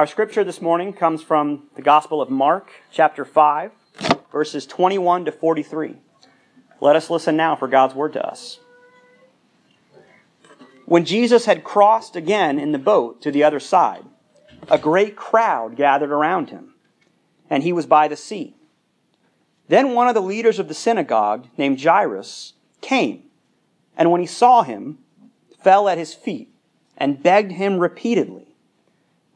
Our scripture this morning comes from the Gospel of Mark, chapter 5, verses 21 to 43. Let us listen now for God's word to us. When Jesus had crossed again in the boat to the other side, a great crowd gathered around him, and he was by the sea. Then one of the leaders of the synagogue, named Jairus, came, and when he saw him, fell at his feet and begged him repeatedly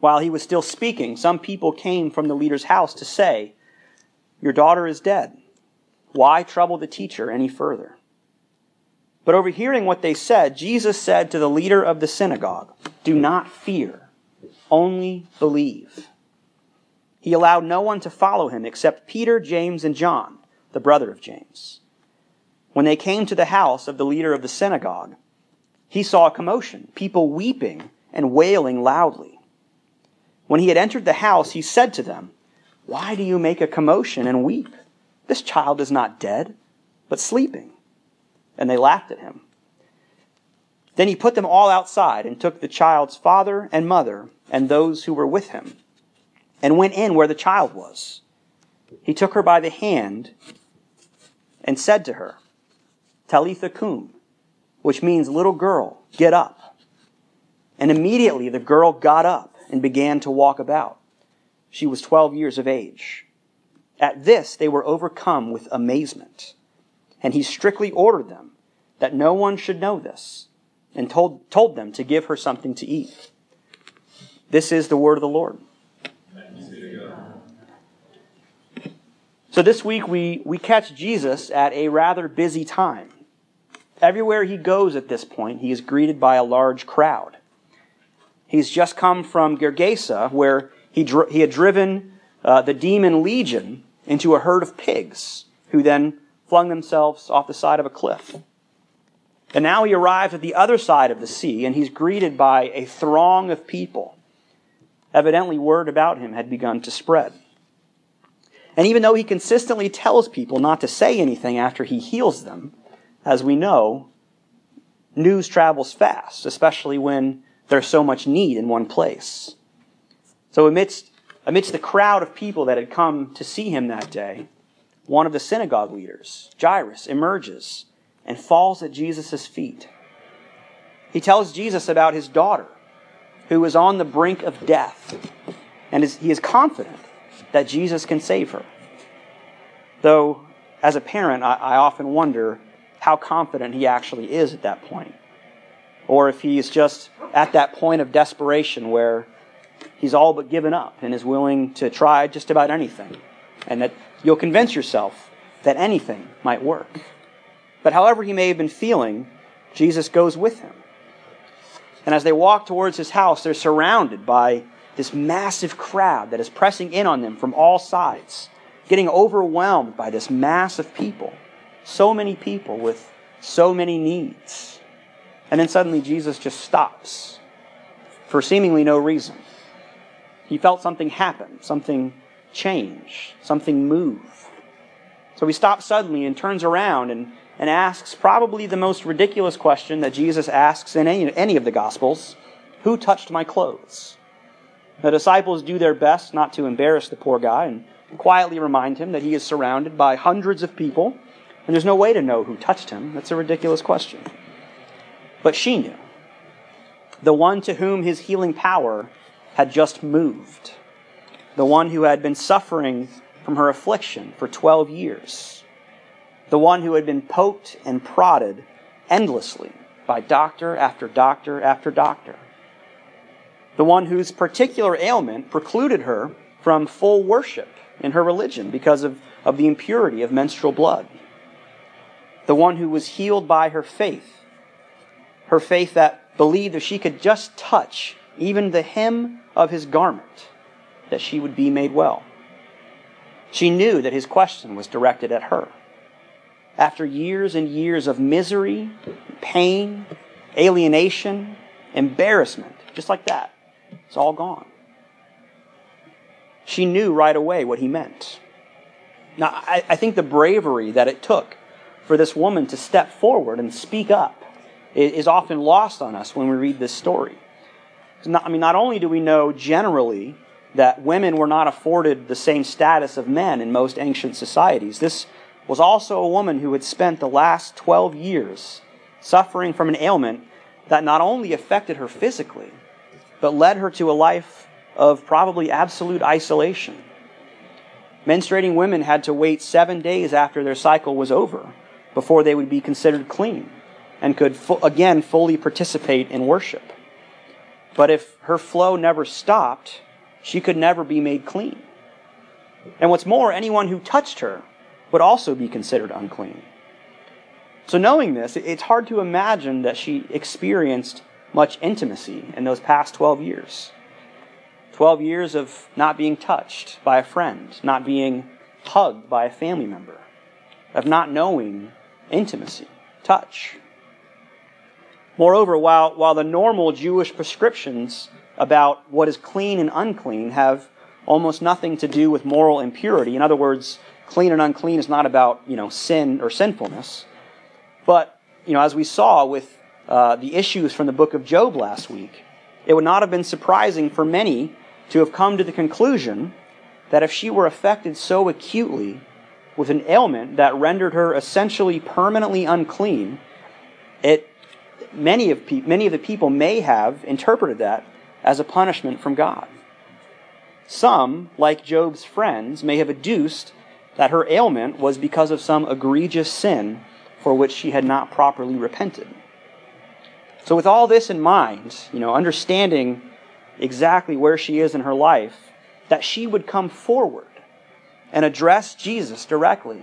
While he was still speaking, some people came from the leader's house to say, Your daughter is dead. Why trouble the teacher any further? But overhearing what they said, Jesus said to the leader of the synagogue, Do not fear, only believe. He allowed no one to follow him except Peter, James, and John, the brother of James. When they came to the house of the leader of the synagogue, he saw a commotion, people weeping and wailing loudly. When he had entered the house, he said to them, Why do you make a commotion and weep? This child is not dead, but sleeping. And they laughed at him. Then he put them all outside and took the child's father and mother and those who were with him and went in where the child was. He took her by the hand and said to her, Talitha cum, which means little girl, get up. And immediately the girl got up and began to walk about. She was 12 years of age. At this, they were overcome with amazement. And he strictly ordered them that no one should know this and told, told them to give her something to eat. This is the word of the Lord. So this week we, we catch Jesus at a rather busy time. Everywhere he goes at this point, he is greeted by a large crowd. He's just come from Gergesa, where he, dr- he had driven uh, the demon legion into a herd of pigs, who then flung themselves off the side of a cliff. And now he arrives at the other side of the sea, and he's greeted by a throng of people. Evidently, word about him had begun to spread. And even though he consistently tells people not to say anything after he heals them, as we know, news travels fast, especially when there's so much need in one place. So amidst, amidst the crowd of people that had come to see him that day, one of the synagogue leaders, Jairus, emerges and falls at Jesus' feet. He tells Jesus about his daughter, who is on the brink of death, and is, he is confident that Jesus can save her. Though, as a parent, I, I often wonder how confident he actually is at that point or if he's just at that point of desperation where he's all but given up and is willing to try just about anything, and that you'll convince yourself that anything might work. But however he may have been feeling, Jesus goes with him. And as they walk towards his house, they're surrounded by this massive crowd that is pressing in on them from all sides, getting overwhelmed by this mass of people. So many people with so many needs. And then suddenly Jesus just stops for seemingly no reason. He felt something happen, something change, something move. So he stops suddenly and turns around and, and asks probably the most ridiculous question that Jesus asks in any, any of the Gospels Who touched my clothes? The disciples do their best not to embarrass the poor guy and quietly remind him that he is surrounded by hundreds of people and there's no way to know who touched him. That's a ridiculous question. But she knew. The one to whom his healing power had just moved. The one who had been suffering from her affliction for 12 years. The one who had been poked and prodded endlessly by doctor after doctor after doctor. The one whose particular ailment precluded her from full worship in her religion because of, of the impurity of menstrual blood. The one who was healed by her faith. Her faith that believed if she could just touch even the hem of his garment, that she would be made well. She knew that his question was directed at her. After years and years of misery, pain, alienation, embarrassment, just like that, it's all gone. She knew right away what he meant. Now, I, I think the bravery that it took for this woman to step forward and speak up is often lost on us when we read this story. Not, I mean, not only do we know generally that women were not afforded the same status of men in most ancient societies, this was also a woman who had spent the last 12 years suffering from an ailment that not only affected her physically, but led her to a life of probably absolute isolation. Menstruating women had to wait seven days after their cycle was over before they would be considered clean and could fu- again fully participate in worship. But if her flow never stopped, she could never be made clean. And what's more, anyone who touched her would also be considered unclean. So, knowing this, it's hard to imagine that she experienced much intimacy in those past 12 years. 12 years of not being touched by a friend, not being hugged by a family member, of not knowing intimacy, touch. Moreover, while, while the normal Jewish prescriptions about what is clean and unclean have almost nothing to do with moral impurity, in other words, clean and unclean is not about you know sin or sinfulness, but you know as we saw with uh, the issues from the book of Job last week, it would not have been surprising for many to have come to the conclusion that if she were affected so acutely with an ailment that rendered her essentially permanently unclean, it many of, pe- many of the people may have interpreted that as a punishment from God. Some, like Job's friends, may have adduced that her ailment was because of some egregious sin for which she had not properly repented. So, with all this in mind, you know, understanding exactly where she is in her life, that she would come forward and address Jesus directly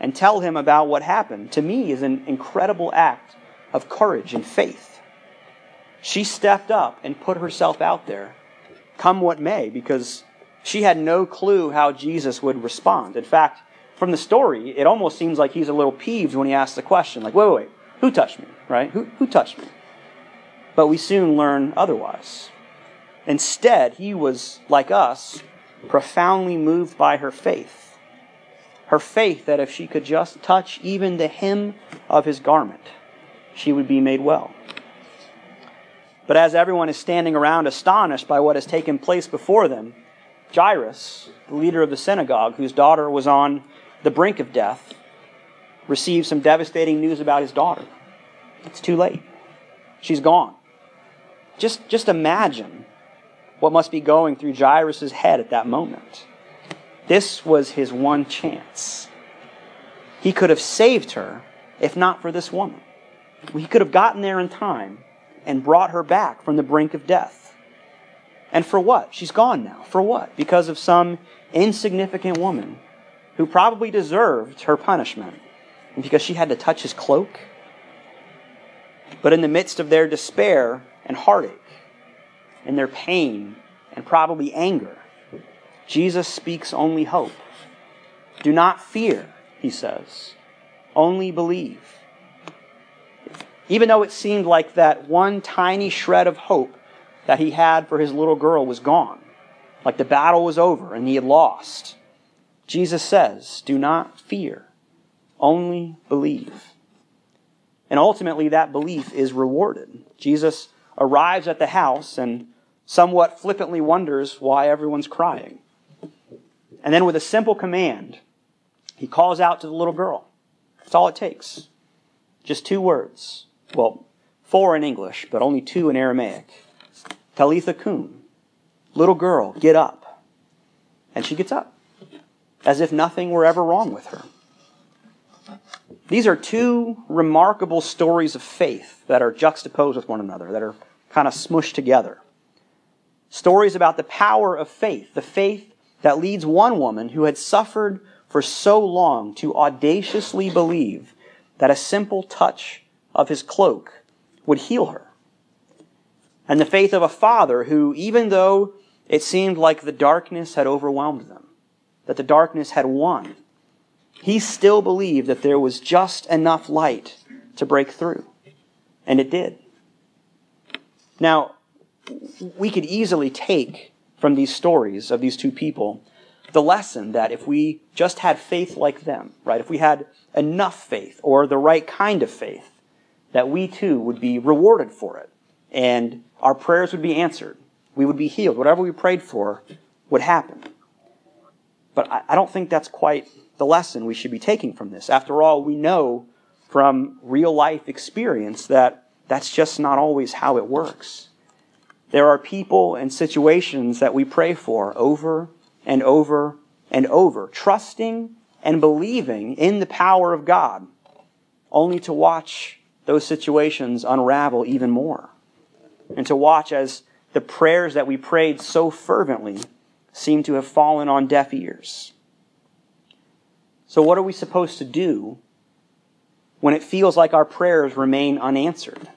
and tell him about what happened, to me is an incredible act of courage and faith. She stepped up and put herself out there, come what may, because she had no clue how Jesus would respond. In fact, from the story, it almost seems like he's a little peeved when he asks the question, like, wait, wait, wait, who touched me, right? Who, who touched me? But we soon learn otherwise. Instead, he was, like us, profoundly moved by her faith. Her faith that if she could just touch even the hem of his garment, she would be made well. But as everyone is standing around astonished by what has taken place before them, Jairus, the leader of the synagogue, whose daughter was on the brink of death, receives some devastating news about his daughter. It's too late. She's gone. Just, just imagine what must be going through Jairus' head at that moment. This was his one chance. He could have saved her if not for this woman. He could have gotten there in time and brought her back from the brink of death. And for what? She's gone now. For what? Because of some insignificant woman who probably deserved her punishment because she had to touch his cloak. But in the midst of their despair and heartache, and their pain and probably anger, Jesus speaks only hope. Do not fear, he says. Only believe. Even though it seemed like that one tiny shred of hope that he had for his little girl was gone, like the battle was over and he had lost. Jesus says, Do not fear, only believe. And ultimately, that belief is rewarded. Jesus arrives at the house and somewhat flippantly wonders why everyone's crying. And then, with a simple command, he calls out to the little girl. That's all it takes. Just two words. Well, four in English, but only two in Aramaic. Talitha kum. Little girl, get up. And she gets up, as if nothing were ever wrong with her. These are two remarkable stories of faith that are juxtaposed with one another, that are kind of smushed together. Stories about the power of faith, the faith that leads one woman who had suffered for so long to audaciously believe that a simple touch of his cloak would heal her. And the faith of a father who, even though it seemed like the darkness had overwhelmed them, that the darkness had won, he still believed that there was just enough light to break through. And it did. Now, we could easily take from these stories of these two people the lesson that if we just had faith like them, right, if we had enough faith or the right kind of faith, that we too would be rewarded for it and our prayers would be answered. We would be healed. Whatever we prayed for would happen. But I, don't think that's quite the lesson we should be taking from this. After all, we know from real life experience that that's just not always how it works. There are people and situations that we pray for over and over and over, trusting and believing in the power of God, only to watch those situations unravel even more. And to watch as the prayers that we prayed so fervently seem to have fallen on deaf ears. So, what are we supposed to do when it feels like our prayers remain unanswered?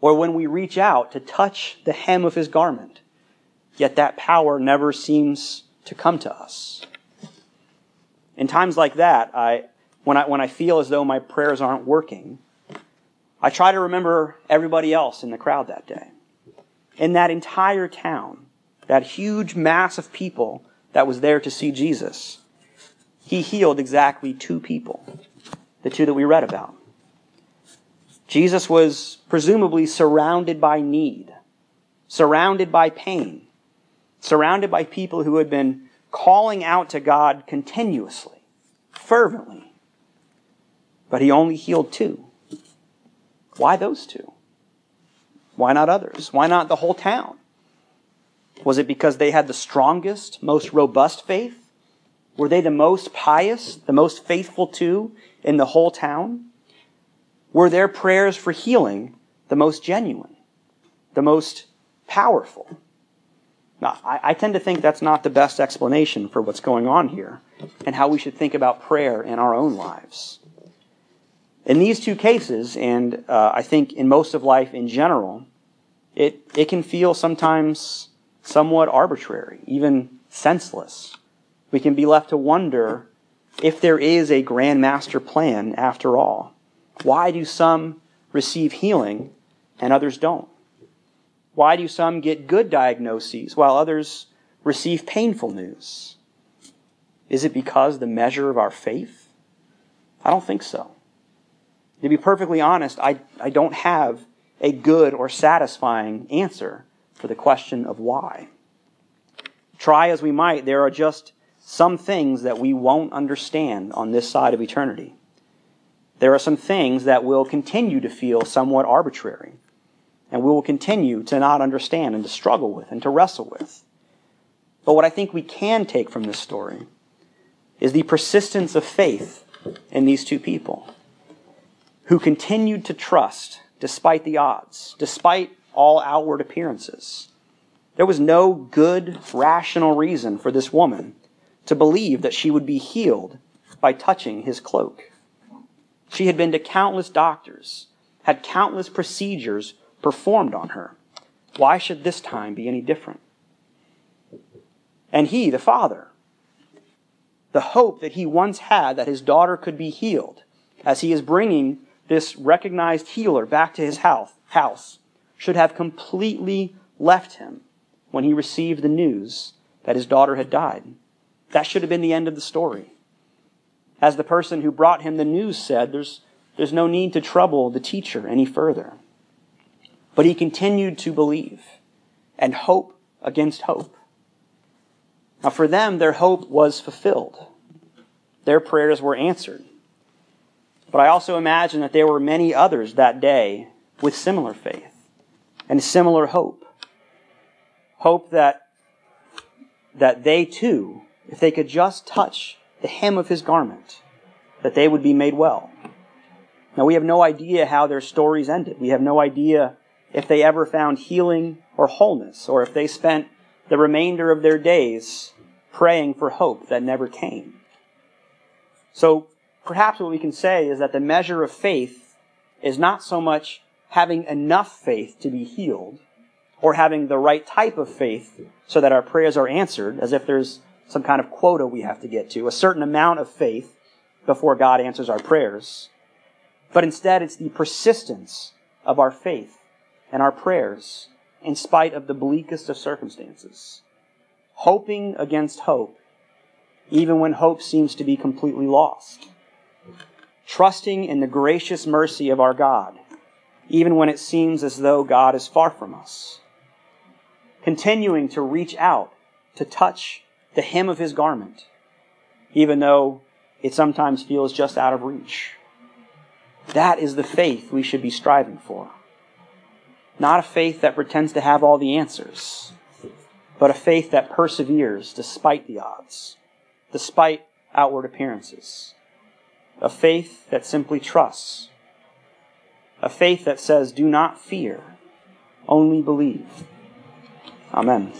Or when we reach out to touch the hem of his garment, yet that power never seems to come to us? In times like that, I, when, I, when I feel as though my prayers aren't working, I try to remember everybody else in the crowd that day. In that entire town, that huge mass of people that was there to see Jesus, he healed exactly two people, the two that we read about. Jesus was presumably surrounded by need, surrounded by pain, surrounded by people who had been calling out to God continuously, fervently. But he only healed two. Why those two? Why not others? Why not the whole town? Was it because they had the strongest, most robust faith? Were they the most pious, the most faithful too in the whole town? Were their prayers for healing the most genuine, the most powerful? Now, I, I, tend to think that's not the best explanation for what's going on here and how we should think about prayer in our own lives. In these two cases, and uh, I think in most of life in general, it, it can feel sometimes somewhat arbitrary, even senseless. We can be left to wonder if there is a grand master plan after all. Why do some receive healing and others don't? Why do some get good diagnoses while others receive painful news? Is it because the measure of our faith? I don't think so. To be perfectly honest, I, I don't have a good or satisfying answer for the question of why. Try as we might, there are just some things that we won't understand on this side of eternity. There are some things that will continue to feel somewhat arbitrary, and we will continue to not understand and to struggle with and to wrestle with. But what I think we can take from this story is the persistence of faith in these two people who continued to trust despite the odds, despite all outward appearances. There was no good, rational reason for this woman to believe that she would be healed by touching his cloak. She had been to countless doctors, had countless procedures performed on her. Why should this time be any different? And he, the father, the hope that he once had that his daughter could be healed, as he is bringing this recognized healer back to his house, should have completely left him when he received the news that his daughter had died. That should have been the end of the story. As the person who brought him the news said, there's, there's no need to trouble the teacher any further. But he continued to believe and hope against hope. Now, for them, their hope was fulfilled. Their prayers were answered. But I also imagine that there were many others that day with similar faith and similar hope. Hope that, that they too, if they could just touch the hem of his garment, that they would be made well. Now, we have no idea how their stories ended. We have no idea if they ever found healing or wholeness, or if they spent the remainder of their days praying for hope that never came. So perhaps what we can say is that the measure of faith is not so much having enough faith to be healed or having the right type of faith so that our prayers are answered, as if there's some kind of quota we have to get to, a certain amount of faith before God answers our prayers. But instead, it's the persistence of our faith and our prayers in spite of the bleakest of circumstances. Hoping against hope, even when hope seems to be completely lost. Trusting in the gracious mercy of our God, even when it seems as though God is far from us. Continuing to reach out to touch the hem of his garment, even though it sometimes feels just out of reach. That is the faith we should be striving for. Not a faith that pretends to have all the answers, but a faith that perseveres despite the odds, despite outward appearances. A faith that simply trusts. A faith that says, Do not fear, only believe. Amen.